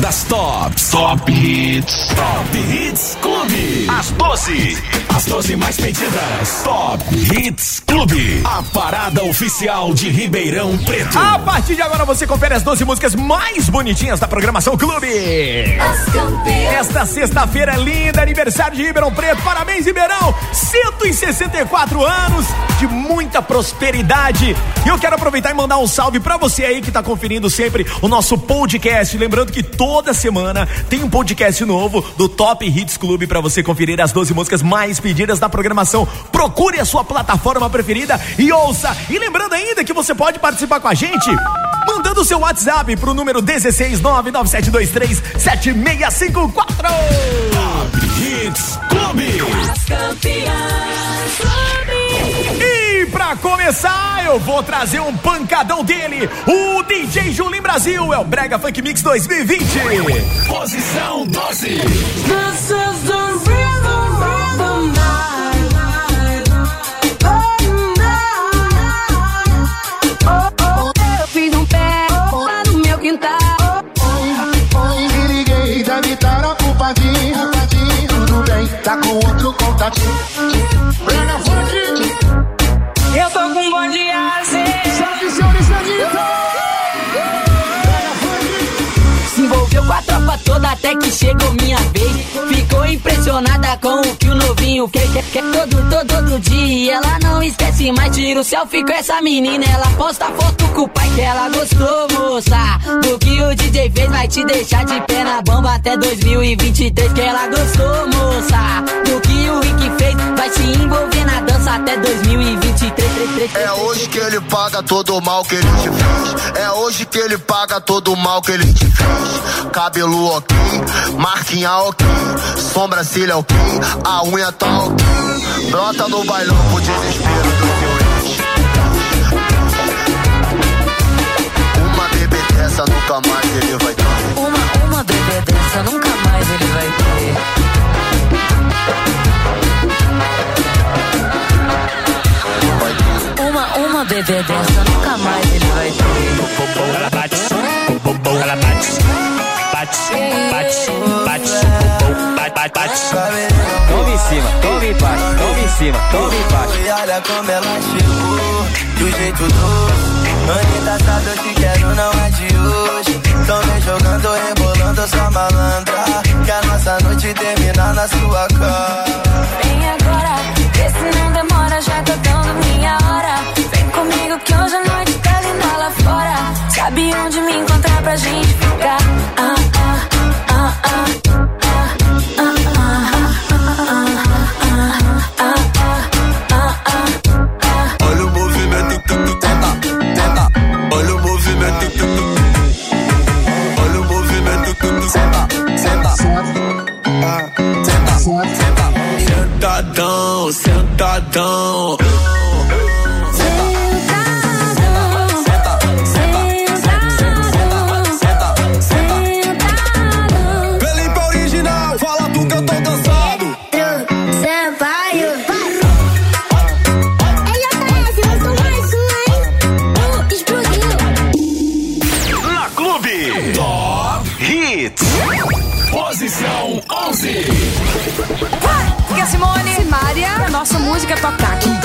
das tops. Top Hits. Top Hits Clube. As 12. As 12 mais pedidas. Top Hits Clube. A parada oficial de Ribeirão Preto. A partir de agora você confere as 12 músicas mais bonitinhas da programação Clube. Esta sexta-feira é linda, aniversário de Ribeirão Preto. Parabéns, Ribeirão! 164 anos de muita prosperidade. E eu quero aproveitar e mandar um salve para você aí que tá conferindo sempre o nosso podcast. Lembrando que toda semana tem um podcast novo do Top Hits Clube para você conferir as 12 músicas mais pedidas da programação. Procure a sua plataforma preferida e ouça. E lembrando ainda que você pode participar com a gente mandando seu WhatsApp pro número 16997237654. Top Hits Clube. As campeãs Clube. E pra começar, eu vou trazer um pancadão dele, o DJ Julim Brasil, é o Brega Funk Mix 2020. Posição 12. This is the rhythm tá com outro contatinho. Até que chegou minha vez. Ficou impressionada com o que o novinho fez. Que, todo, todo, todo dia ela não esquece mais. Tira o selfie com essa menina. Ela posta foto com o pai que ela gostou, moça. Do que o DJ fez vai te deixar de pé na bomba até 2023. Que ela gostou, moça. Do que o Rick fez vai se envolver na dança até 2023. É hoje que ele paga todo o mal que ele te fez. É hoje que ele paga todo o mal que ele te fez. Cabelo ok, marquinha ok, sobrancelha ok, a unha tá ok. Brota no bailão pro desespero do teu ex. Uma bebê dessa nunca mais ele vai ter. Uma, uma bebê dessa nunca mais ele vai ter. Uma, uma bebê dessa nunca mais ele vai ter. Ela bate, ela bate, bate, bate, bate, bate, bate. Toma em cima, toma embaixo, toma em cima, toma embaixo. E olha como ela chegou, do jeito doce. Anitta eu te quero, não é de hoje. Tão me jogando, rebolando, sua malandra. Que a nossa noite termina na sua cara. Vem agora, vê se não demora, já tô dando minha hora. Vem comigo que hoje a noite tá linda lá fora. Sabe onde me encontrar pra gente ficar? Ah, temps música tocar aqui.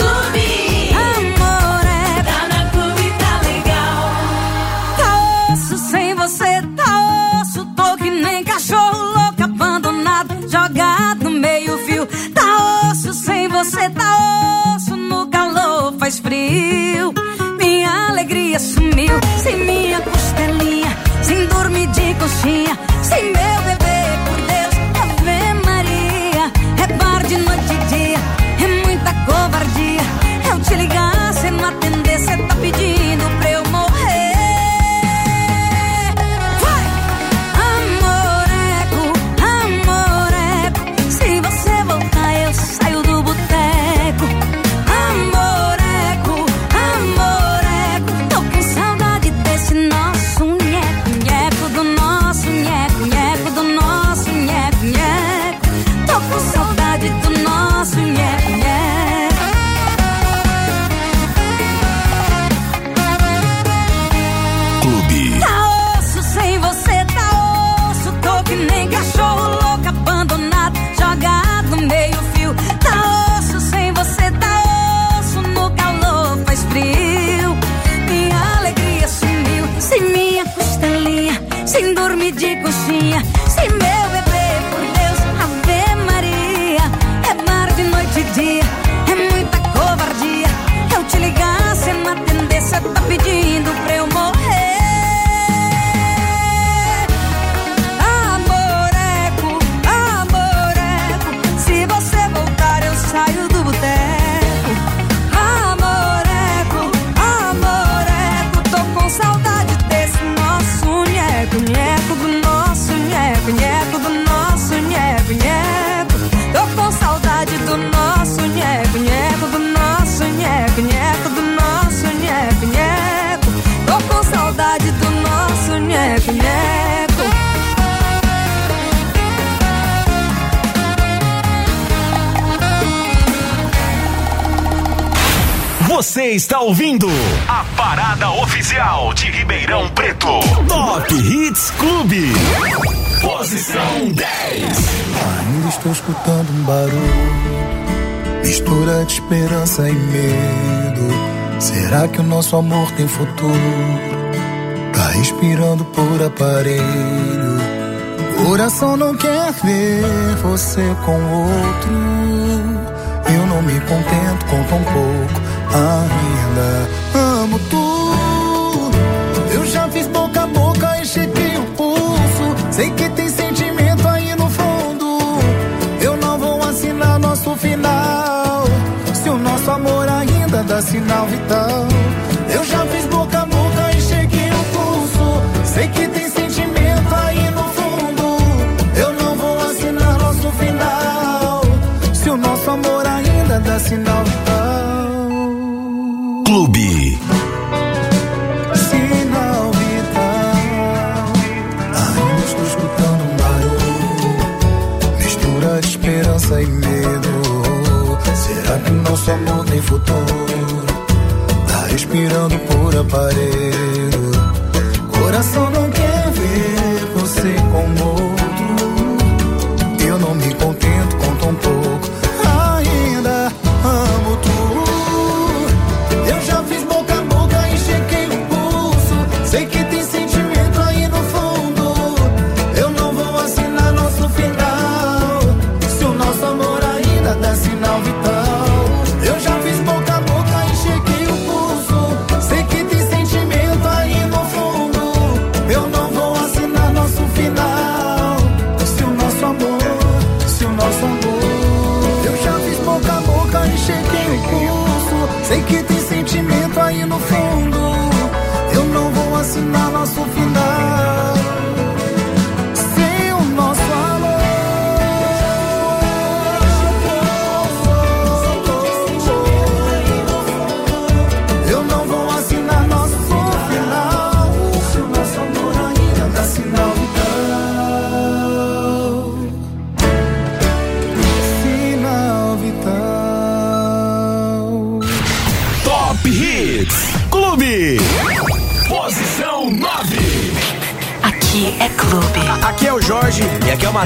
Ouvindo a parada oficial de Ribeirão Preto. Top Hits Clube. Posição 10. Ainda estou escutando um barulho, mistura de esperança e medo. Será que o nosso amor tem futuro? Tá respirando por aparelho. Coração não quer ver você com outro. Eu não me contento com tão pouco ainda. Amo aparelho. Coração não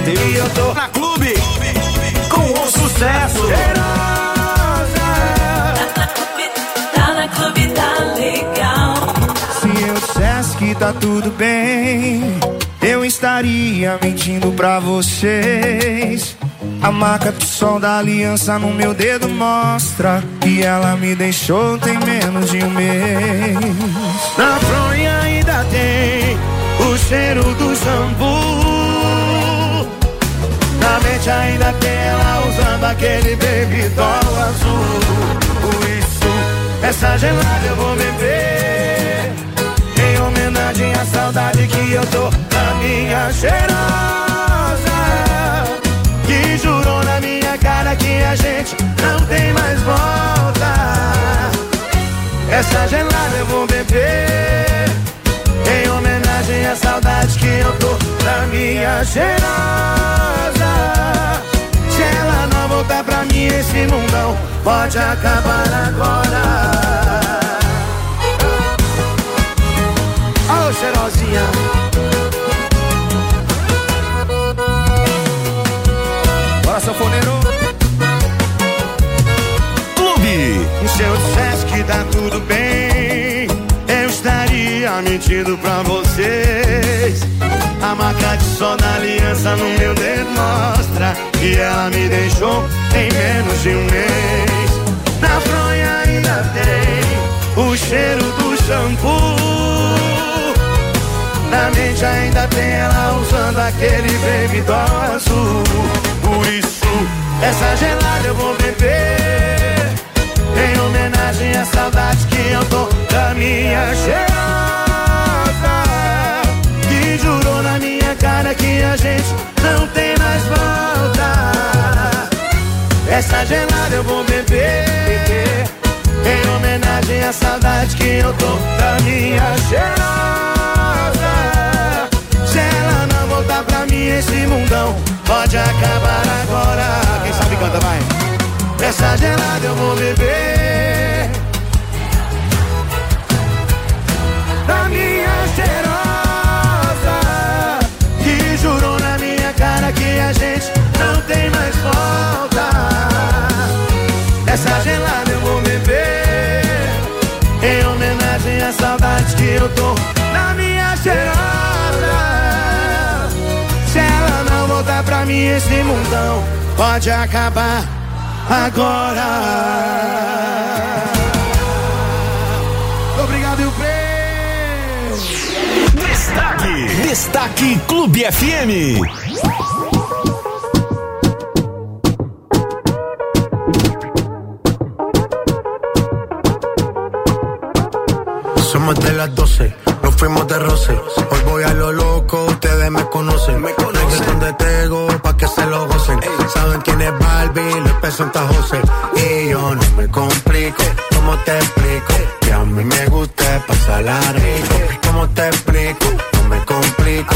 e eu tô na Clube com o sucesso. Tá na clube, tá legal. Se eu dissesse que tá tudo bem, eu estaria mentindo pra vocês. A marca do som da aliança no meu dedo mostra que ela me deixou tem menos de um mês. Na fronha ainda tem o cheiro do shampoo. Na mente ainda tem ela usando aquele baby doll azul. Por isso, essa gelada eu vou beber. Em homenagem à saudade que eu tô da minha cheirosa. Que jurou na minha cara que a gente não tem mais volta. Essa gelada eu vou beber. À saudade que eu tô da minha cheirosa. Se ela não voltar pra mim, esse mundão pode acabar agora. Alô, cheirosinha. Bora, sanfoneiro. Clube. Se eu dissesse que tá tudo bem, estaria mentindo pra vocês. A aliança no meu dedo mostra que ela me deixou em menos de um mês. Na fronha ainda tem o cheiro do shampoo. Na mente ainda tem ela usando aquele baby doll azul. Por isso, essa gelada eu vou beber. Em homenagem à saudade que eu tô da minha cheirosa. Gente não tem mais volta. Essa gelada eu vou beber. Em homenagem à saudade que eu tô da minha cheirosa. Se ela não voltar pra mim, esse mundão pode acabar agora. Quem sabe canta, vai. Essa gelada eu vou beber. A gente não tem mais volta. Essa gelada eu vou beber. Em homenagem à saudade que eu tô na minha cheirosa. Se ela não voltar pra mim, esse mundão pode acabar agora. Obrigado, e o Destaque, Destaque Clube FM. Somos de las 12, nos fuimos de roce. Hoy voy a lo loco, ustedes me conocen. Me conocen de Tego pa' que se lo gocen. Saben quién es Barbie, les presenta José. Y yo no me complico, ¿cómo te explico? Que a mí me gusta pasarla rico. ¿Cómo te explico? No me complico.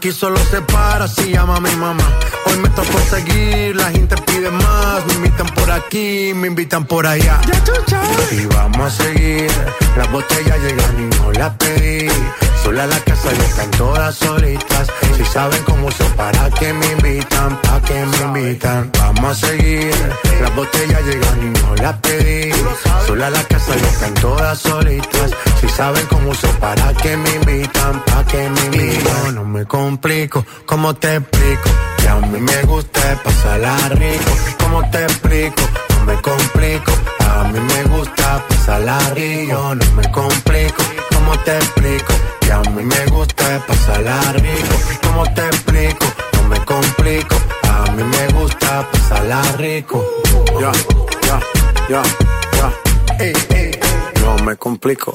Aquí solo se para si llama a mi mamá. Hoy me tocó seguir, la gente pide más. Me invitan por aquí, me invitan por allá. Y vamos a seguir. Las botellas llegan y no las pedí. Sola la casa y están todas solitas. Si saben cómo uso, para que me invitan, pa' que me invitan. Vamos a seguir. Las botellas llegan y no las pedí. Sola la casa y están todas solitas. Si saben cómo uso, para que me invitan, pa' que me invitan. No me complico, ¿cómo te explico? Que a mí me gusta pasarla rico. ¿Cómo te explico? No me complico. A mí me gusta pasarla rico. No me complico. ¿Cómo te explico? Que a mí me gusta pasarla rico. ¿Cómo te explico? No me complico. A mí me gusta pasarla rico. Ya, ya, ya, ya. Ey, ey. No me complico.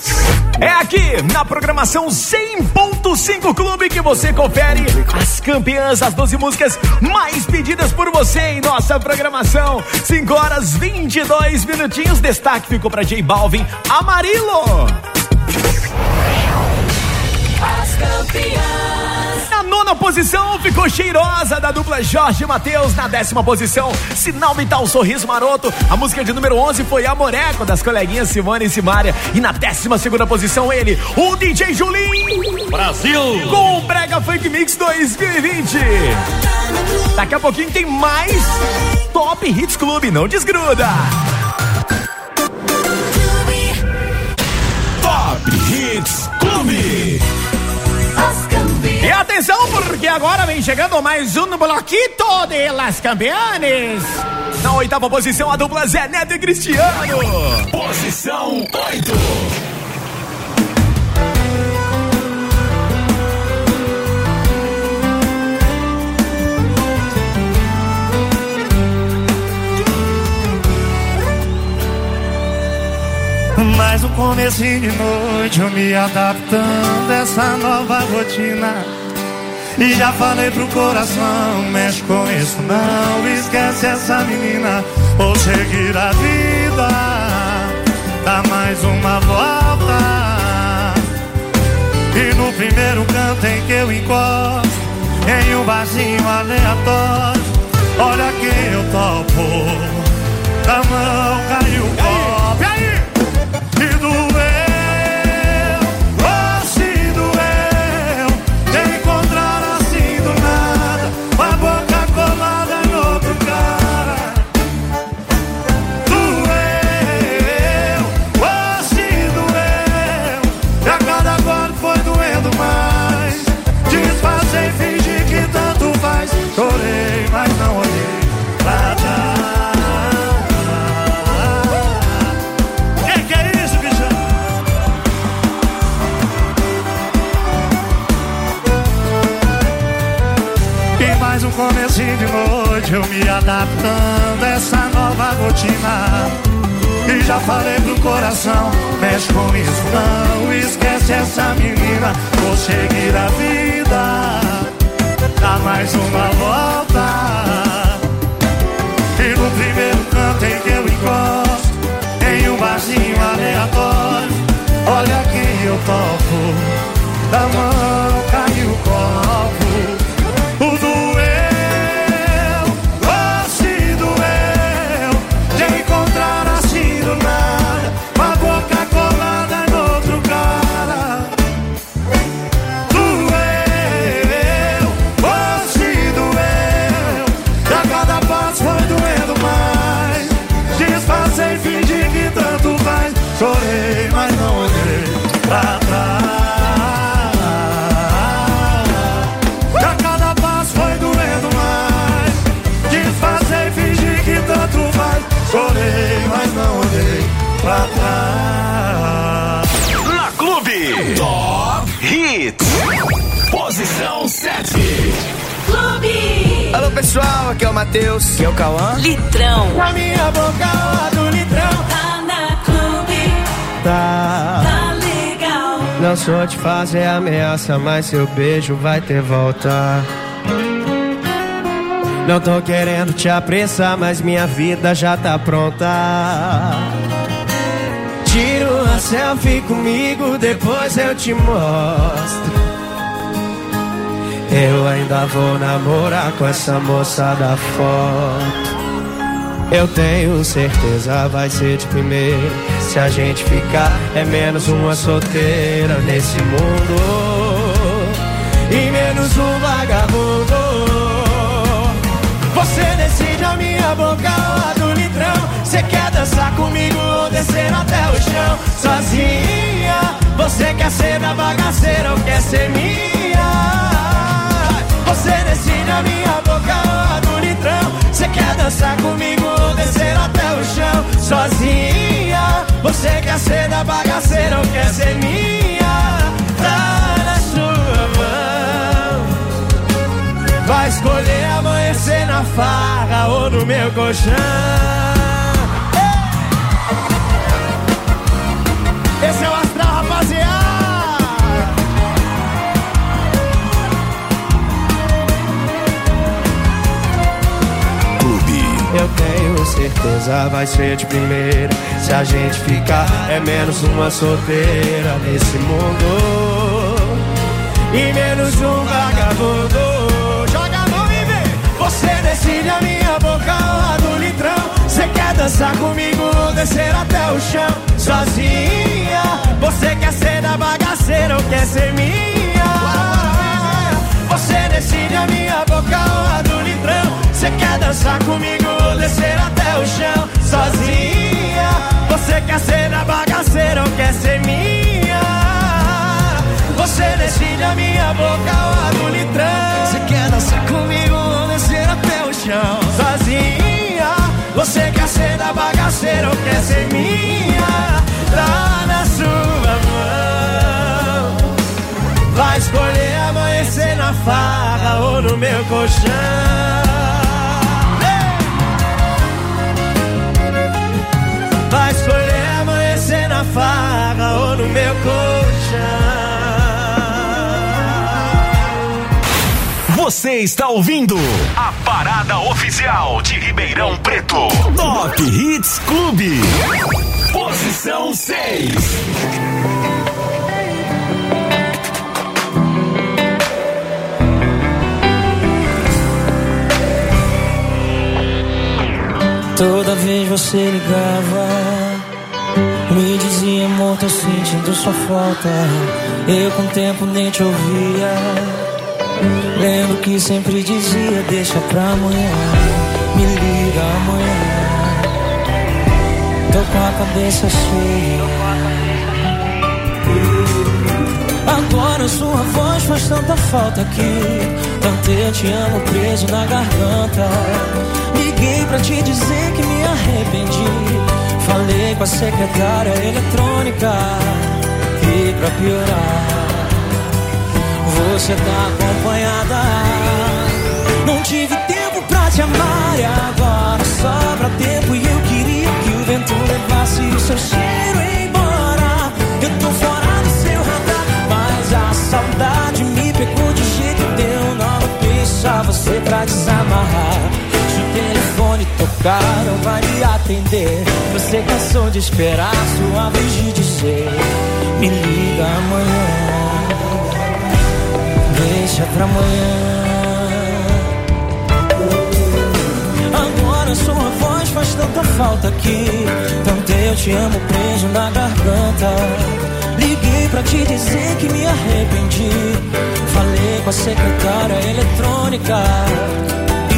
É aqui, na programação 100.5 Clube, que você confere as campeãs, as 12 músicas mais pedidas por você em nossa programação. 5 horas 22 minutinhos. Destaque ficou para J Balvin, Amarilo. As campeãs. Na nona posição ficou cheirosa da dupla Jorge e Matheus. Na décima posição, Sinal Vital Sorriso Maroto. A música de número 11 foi Amoreco das coleguinhas Simone e Simária. E na décima segunda posição, ele, o DJ Julinho. Brasil! Com o Brega Funk Mix 2020. Daqui a pouquinho tem mais Top Hits Clube. Não desgruda. Top Hits Atenção, porque agora vem chegando mais um bloquito de Las Campeanes. Na oitava posição, a dupla Zé Neto e Cristiano. Posição 8. Mais um começo de noite, eu me adaptando a essa nova rotina e já falei pro coração, mexe com isso não, esquece essa menina, ou seguir a vida, dá mais uma volta. E no primeiro canto em que eu encosto, em um barzinho aleatório, olha quem eu topo, da mão caiu o copo. E aí? Pessoal, aqui é o Matheus. Aqui é o Cauã. Litrão. Na minha boca lá do litrão Tá na clube. Tá. Tá legal. Não sou te fazer ameaça, mas seu beijo vai ter volta. Não tô querendo te apressar, mas minha vida já tá pronta. Tira uma selfie comigo, depois eu te mostro. Eu ainda vou namorar com essa moça da foto. Eu tenho certeza vai ser de primeira. Se a gente ficar, é menos uma solteira nesse mundo. E menos um vagabundo. Você decide a minha boca lá do litrão. Você quer dançar comigo ou descer até o chão? Sozinha, você quer ser da bagaceira ou quer ser minha? Sozinha, você quer ser da bagaceira ou quer ser minha? Tá na sua mão. Vai escolher amanhecer na farra ou no meu colchão. Certeza vai ser de primeira. Se a gente ficar, é menos uma solteira nesse mundo. E menos um vagabundo. Joga a mão e vem. Você decide a minha boca lá do litrão. Você quer dançar comigo ou descer até o chão? Sozinha. Você quer ser da bagaceira ou quer ser minha? Você decide a minha boca lá do litrão. Você quer dançar comigo ou descer até o chão? Sozinha. Você quer ser da bagaceira ou quer ser minha? Você decide a minha boca lá do litrão. Você quer dançar comigo ou descer até o chão? Sozinha. Você quer ser da bagaceira ou quer ser minha? Tá na sua mão. Vai escolher amanhecer na farra ou no meu colchão. farra ou no meu colchão. Você está ouvindo a parada oficial de Ribeirão Preto. Top Hits Clube. Posição 6. Toda vez você ligava tô sentindo sua falta. Eu com o tempo nem te ouvia. Lembro que sempre dizia, deixa pra amanhã, me liga amanhã. Tô com a cabeça cheia. Agora sua voz faz tanta falta aqui. Tanto eu te amo preso na garganta. Liguei pra te dizer que me arrependi. Falei com a secretária eletrônica. E pra piorar, você tá acompanhada. Não tive tempo pra te amar e agora sobra tempo. E eu queria que o vento levasse o seu cheiro embora. Eu tô fora do seu radar, mas a saudade me pegou de jeito deu nó peito. Só você pra desamarrar. Tocar, não vai me atender. Você cansou de esperar sua vez de dizer: Me liga amanhã. Deixa pra amanhã. Agora sua voz faz tanta falta aqui. Tanto eu te amo preso na garganta. Liguei pra te dizer que me arrependi. Falei com a secretária eletrônica.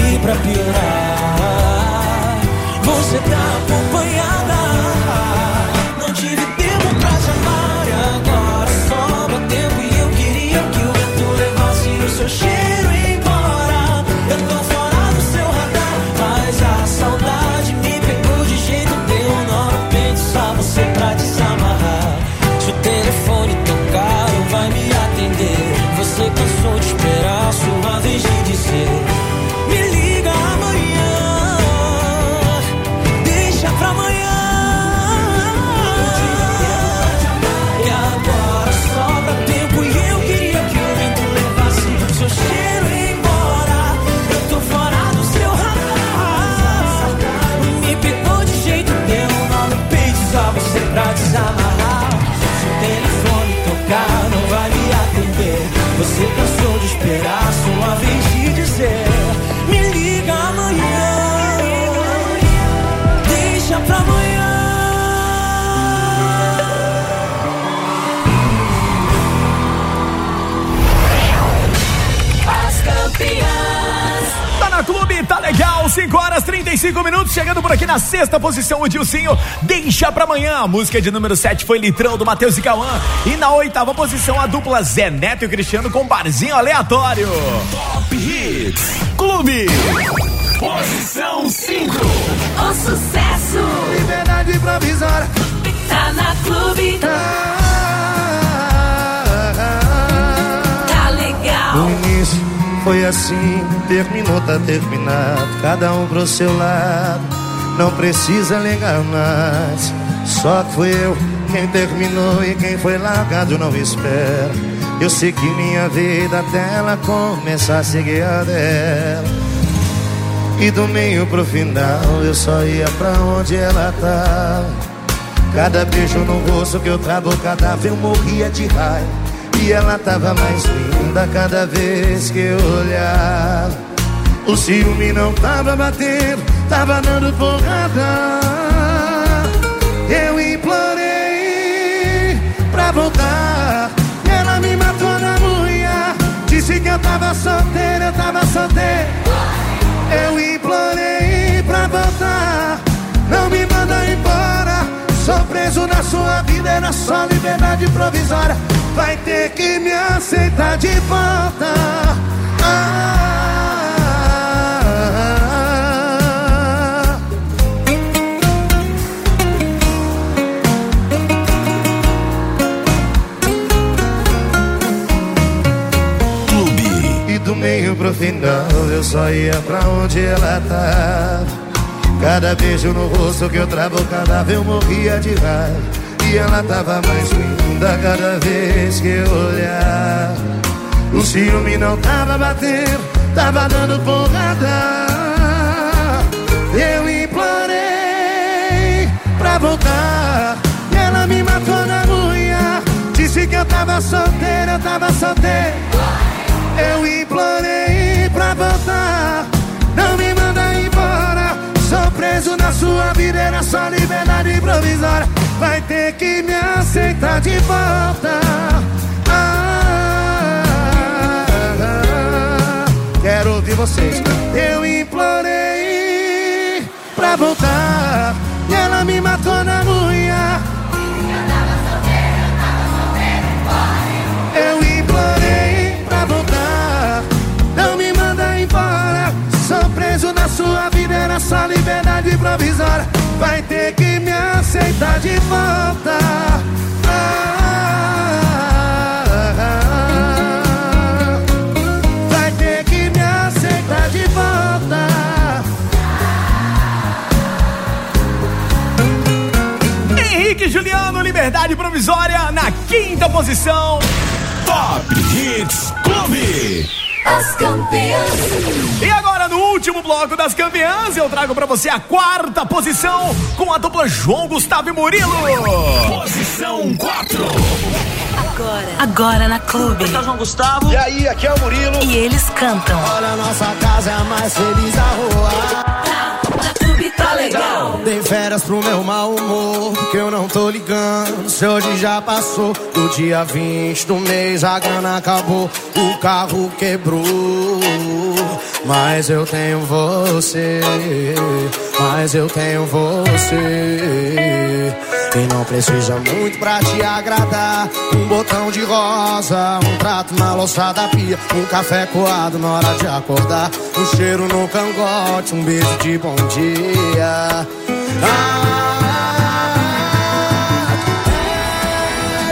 E pra piorar, você tá acompanhada. Não tive tempo pra te amar e agora sobra tempo. E eu queria que o vento levasse o seu cheiro embora. Eu tô fora do seu radar, mas a saudade me pegou de jeito nó no peito. Só você pra desamarrar. Se o telefone tocar, não vai me atender. Você cansou de esperar sua vez de dizer: 5 horas 35 minutos. Chegando por aqui na sexta posição, o Dilcinho. Deixa pra amanhã. A música de número 7 foi Litrão do Matheus e Cauã. E na oitava posição, a dupla Zé Neto e Cristiano com barzinho aleatório. Top Hits Clube. Posição 5. O sucesso Liberdade provisória. tá na clube. Tá foi assim, terminou, tá terminado. Cada um pro seu lado, não precisa ligar mais. Só fui eu quem terminou e quem foi largado não espera. Eu sei que minha vida até ela começar a seguir a dela. E do meio pro final eu só ia pra onde ela tá. Cada beijo no rosto que eu trago, cada vez eu morria de raiva. E ela tava mais linda cada vez que eu olhava. O ciúme não tava batendo, tava dando porrada. Eu implorei pra voltar. Ela me matou na mulher. Disse que eu tava solteiro, eu tava solteiro. Eu implorei pra voltar. Não me manda embora. Sou preso na sua vida, era só liberdade provisória. Vai ter que me aceitar de volta. Ah, Clube. E do meio pro final eu só ia pra onde ela tava. Cada beijo no rosto que eu travo, cada vez eu morria de raiva. E ela tava mais linda cada vez que eu olhava. O ciúme não tava batendo, tava dando porrada. Eu implorei pra voltar. E ela me matou na unha. Disse que eu tava solteira, eu tava solteira. Eu implorei pra voltar. Não me manda embora. Sou preso na sua vida, era só liberdade provisória. Vai ter que me aceitar de volta. Ah, quero ouvir vocês. Eu implorei pra voltar. E ela me matou na unha. Eu implorei pra voltar. Não me manda embora. Sou preso na sua vida, era só liberdade provisória. Vai ter que aceitar de volta. Ah, vai ter que me aceitar de volta. Henrique Juliano, Liberdade Provisória, na quinta posição. Top Hits Clube. As campeãs. E agora, último bloco das campeãs, eu trago pra você a quarta posição com a dupla João Gustavo e Murilo. Posição 4. Agora. Agora na Clube. Aqui é o João Gustavo. E aí, aqui é o Murilo. E eles cantam. Olha, nossa casa é a mais feliz da rua. Legal. Dei férias pro meu mau humor, que eu não tô ligando. Se hoje já passou, do dia 20 do mês a grana acabou, o carro quebrou. Mas eu tenho você, mas eu tenho você. E não precisa muito pra te agradar. Um botão de rosa, um prato na louça da pia, um café coado na hora de acordar, um cheiro no cangote, um beijo de bom dia. Ah,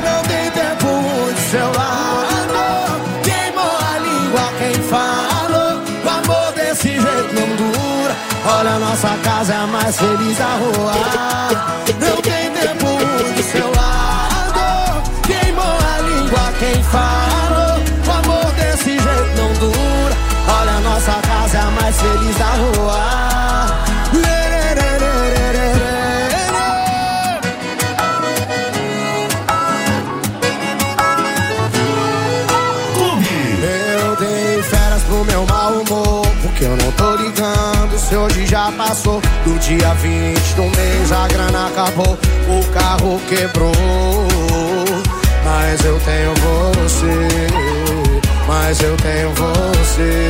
não tem tempo muito seu lado. Queimou a língua quem falou. O amor desse jeito não dura. Olha, a nossa casa é a mais feliz da rua. Não tem tempo muito seu lado. Queimou a língua quem falou. Passou. Do dia 20 do mês a grana acabou, o carro quebrou. Mas eu tenho você, mas eu tenho você.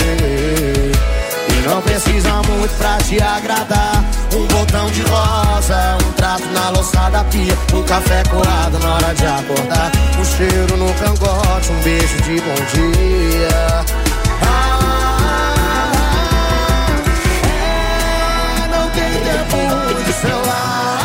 E não precisa muito pra te agradar. Um botão de rosa, um trato na louça da pia, um café coado na hora de acordar, um cheiro no cangote, um beijo de bom dia. Tempo do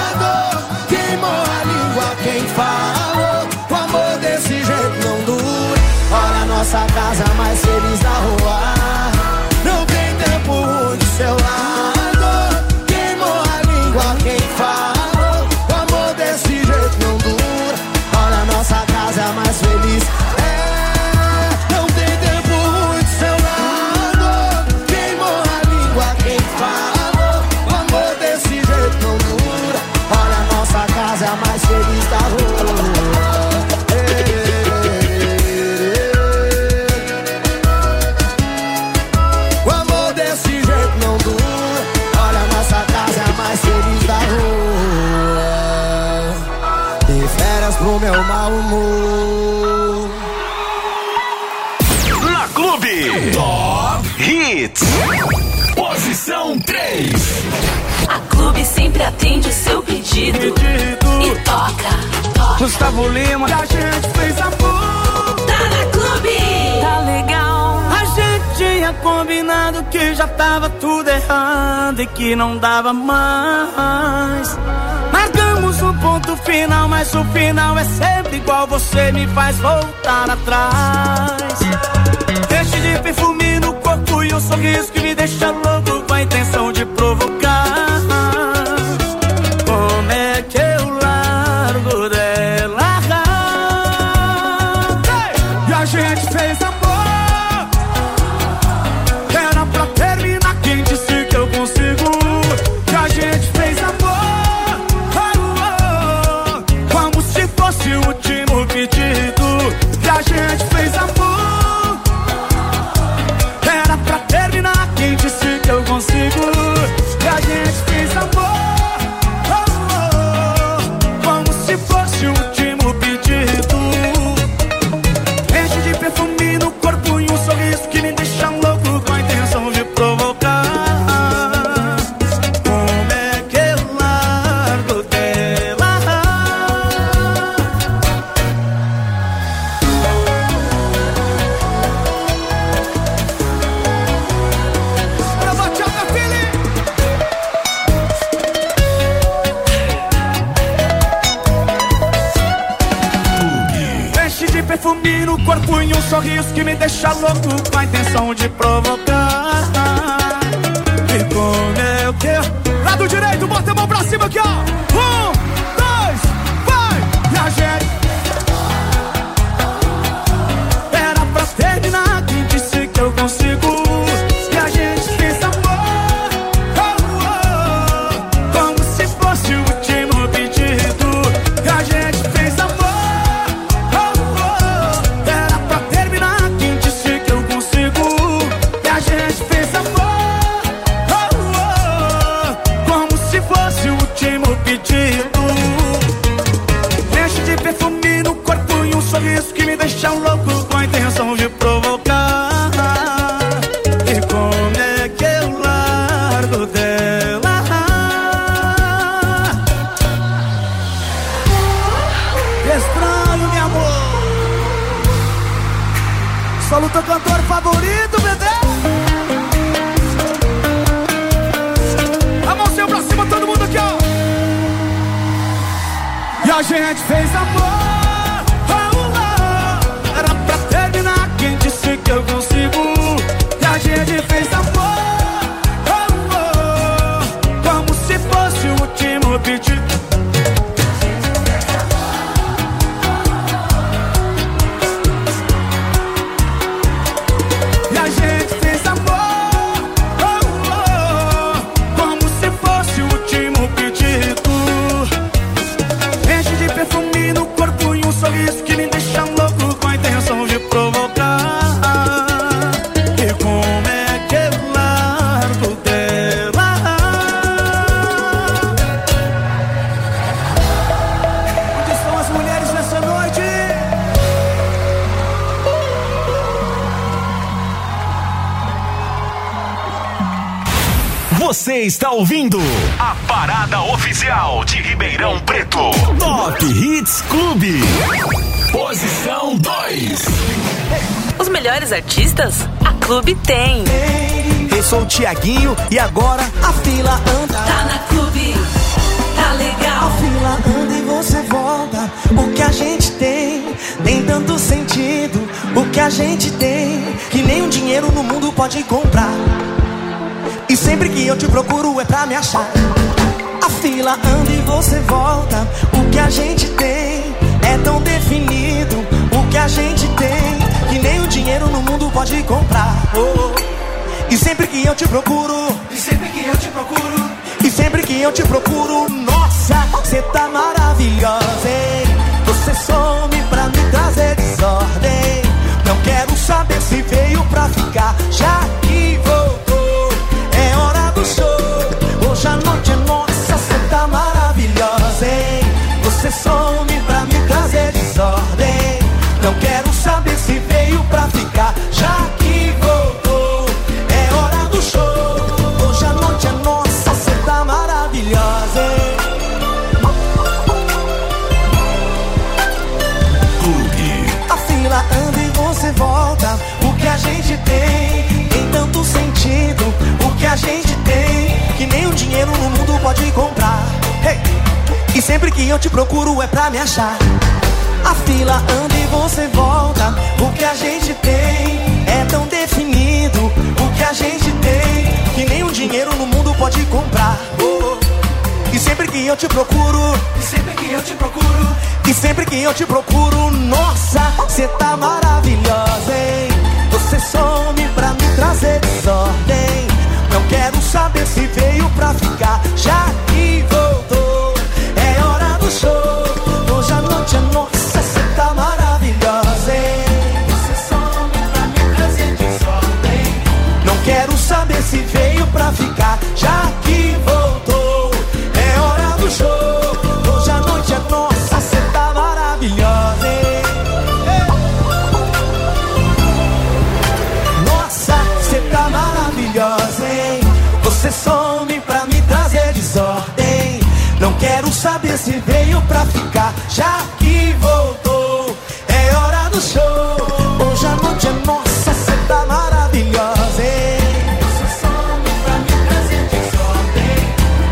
Gustavo Lima, a gente fez amor. Tá na Clube. Tá legal. A gente tinha combinado que já tava tudo errado e que não dava mais. Marcamos um ponto final, mas o final é sempre igual. Você me faz voltar atrás. Deixe de perfume no corpo e um sorriso que me deixa louco com a intenção de provocar. Enche de perfume no corpo e um sorriso que me deixa louco Você está ouvindo a parada oficial de Ribeirão Preto. Top Hits Clube. Posição 2. Os melhores artistas, a Clube tem. Eu sou o Tiaguinho e agora a fila anda. Tá na clube, tá legal. A fila anda e você volta. O que a gente tem tem tanto sentido. O que a gente tem que nem um dinheiro no mundo pode comprar. E sempre que eu te procuro é pra me achar. A fila anda e você volta. O que a gente tem é tão definido. O que a gente tem que nem o dinheiro no mundo pode comprar. Oh. E sempre que eu te procuro, E sempre que eu te procuro, e sempre que eu te procuro, nossa, você tá maravilhosa, hein? Você some pra me trazer desordem. Não quero saber se veio pra ficar, já que voltou. Sempre que eu te procuro é pra me achar. A fila anda e você volta. O que a gente tem é tão definido. O que a gente tem que o dinheiro no mundo pode comprar. Oh. E sempre que eu te procuro, e sempre que eu te procuro, e sempre que eu te procuro, nossa, você tá maravilhosa, hein? Você some pra me trazer desordem. Não quero saber se veio pra ficar, já quero saber se veio pra ficar, já que voltou. É hora do show. Hoje a noite é nossa, cê tá maravilhosa. Hein? Pra me trazer.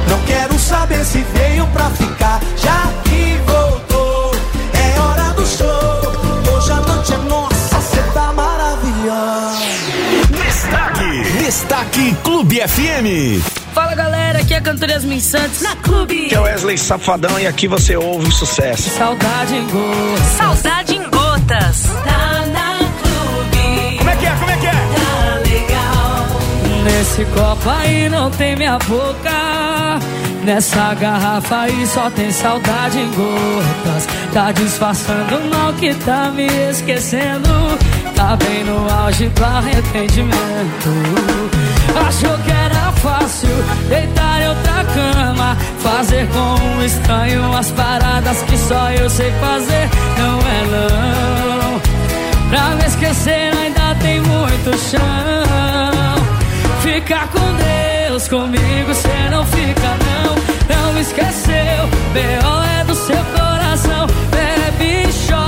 Não quero saber se veio pra ficar, já que voltou. É hora do show. Hoje a noite é nossa, cê tá maravilhosa. Destaque, destaque Clube FM cantora Yasmin Santos na Clube. Que é Wesley Safadão e aqui você ouve sucesso. Saudade em gotas. Saudade em gotas. Tá na Clube. Como é que é? Como é que é? Tá legal. Nesse copo aí não tem minha boca. Nessa garrafa aí só tem saudade em gotas. Tá disfarçando o mal que tá me esquecendo. Tá bem no auge do arrependimento. Achou que fácil deitar em outra cama. Fazer com um estranho as paradas que só eu sei fazer. Não é não. Pra me esquecer ainda tem muito chão. Fica com Deus, comigo cê não fica não. Não esqueceu, B.O. é do seu coração. Bebe e chora,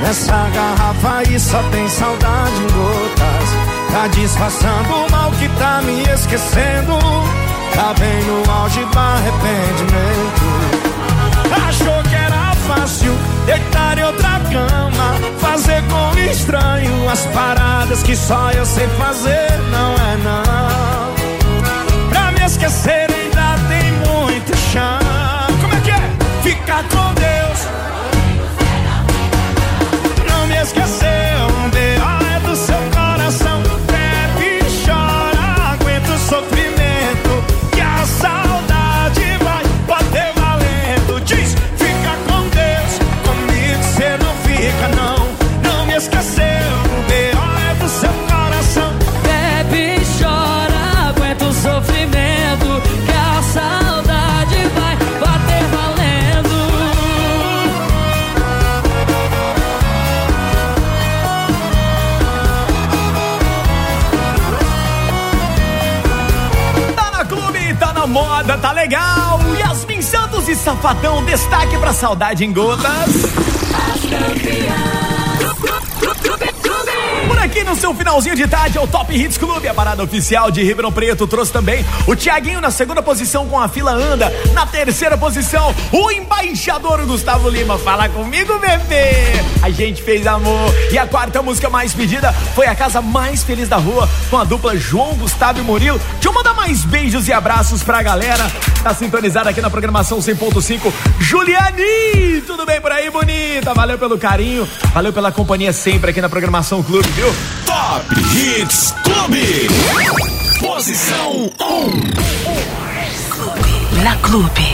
Nessa garrafa aí só tem saudade em gotas. Tá disfarçando o mal que tá me esquecendo. Tá bem no auge do arrependimento. Achou que era fácil deitar em outra cama. Fazer com estranho as paradas que só eu sei fazer. Não é não. Pra me esquecer ainda tem muito chão. Como é que é? Fica com Deus. Não Safadão, destaque pra saudade em gotas. Por aqui no seu finalzinho de tarde é o Top Hits Clube, a parada oficial de Ribeirão Preto. Trouxe também o Tiaguinho na segunda posição com a fila anda. Na terceira posição, o embaixador Gustavo Lima. Fala comigo, bebê. A gente fez amor. E a quarta música mais pedida foi a casa mais feliz da rua com a dupla João Gustavo e Murilo. Deixa eu mandar mais beijos e abraços pra galera. Tá sintonizada aqui na programação 100.5. Juliane, tudo bem por aí, bonita? Valeu pelo carinho, valeu pela companhia sempre aqui na programação Clube, viu? Top Hits Clube. Posição 1. Na Clube.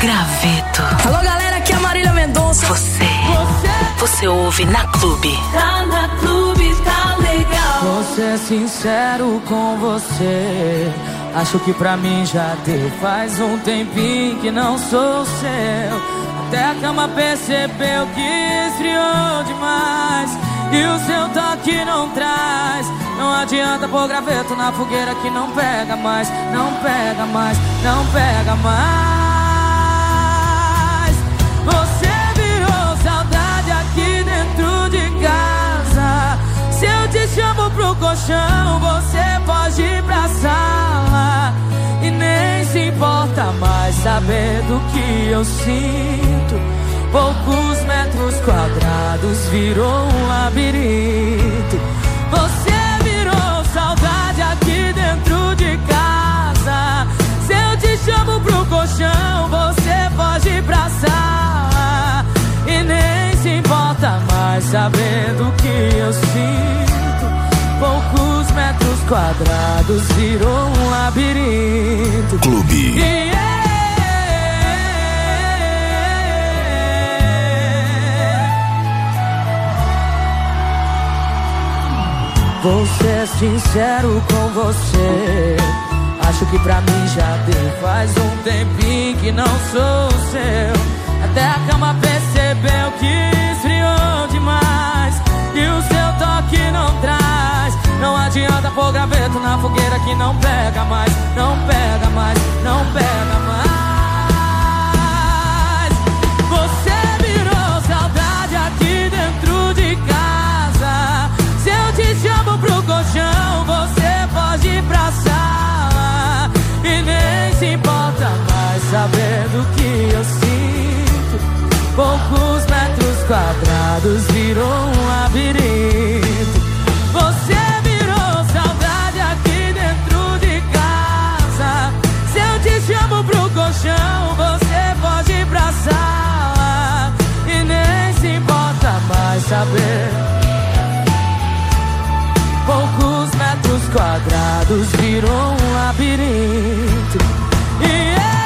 Graveto. Alô, galera, aqui é a Marília Mendonça. Você. Você ouve na Clube. Tá na clube, tá legal. Vou ser sincero com você. Acho que pra mim já deu. Faz um tempinho que não sou seu. Até a cama percebeu que esfriou demais. E o seu toque não traz. Não adianta pôr graveto na fogueira que não pega mais. Não pega mais, não pega mais. Você virou saudade aqui dentro de casa. Se eu te chamo pro colchão, você pode ir pra sala. E nem se importa mais saber do que eu sinto. Poucos metros quadrados virou um labirinto. Você virou saudade aqui dentro de casa. Se eu te chamo pro colchão, você pode ir pra sala. E nem se importa mais sabendo que eu sinto. Poucos metros quadrados virou um labirinto. Clube. E Vou ser sincero com você. Acho que pra mim já deu. Faz um tempinho que não sou seu. Até a cama percebeu que esfriou demais. E o seu toque não traz. Não adianta pôr graveto na fogueira que não pega mais. Não pega mais, não pega mais nem se importa mais sabendo que eu sinto. Poucos metros quadrados virou um labirinto. Você virou saudade aqui dentro de casa. Se eu te chamo pro colchão, você pode ir pra sala. E nem se importa mais saber. Poucos quadrados virou um labirinto. E eu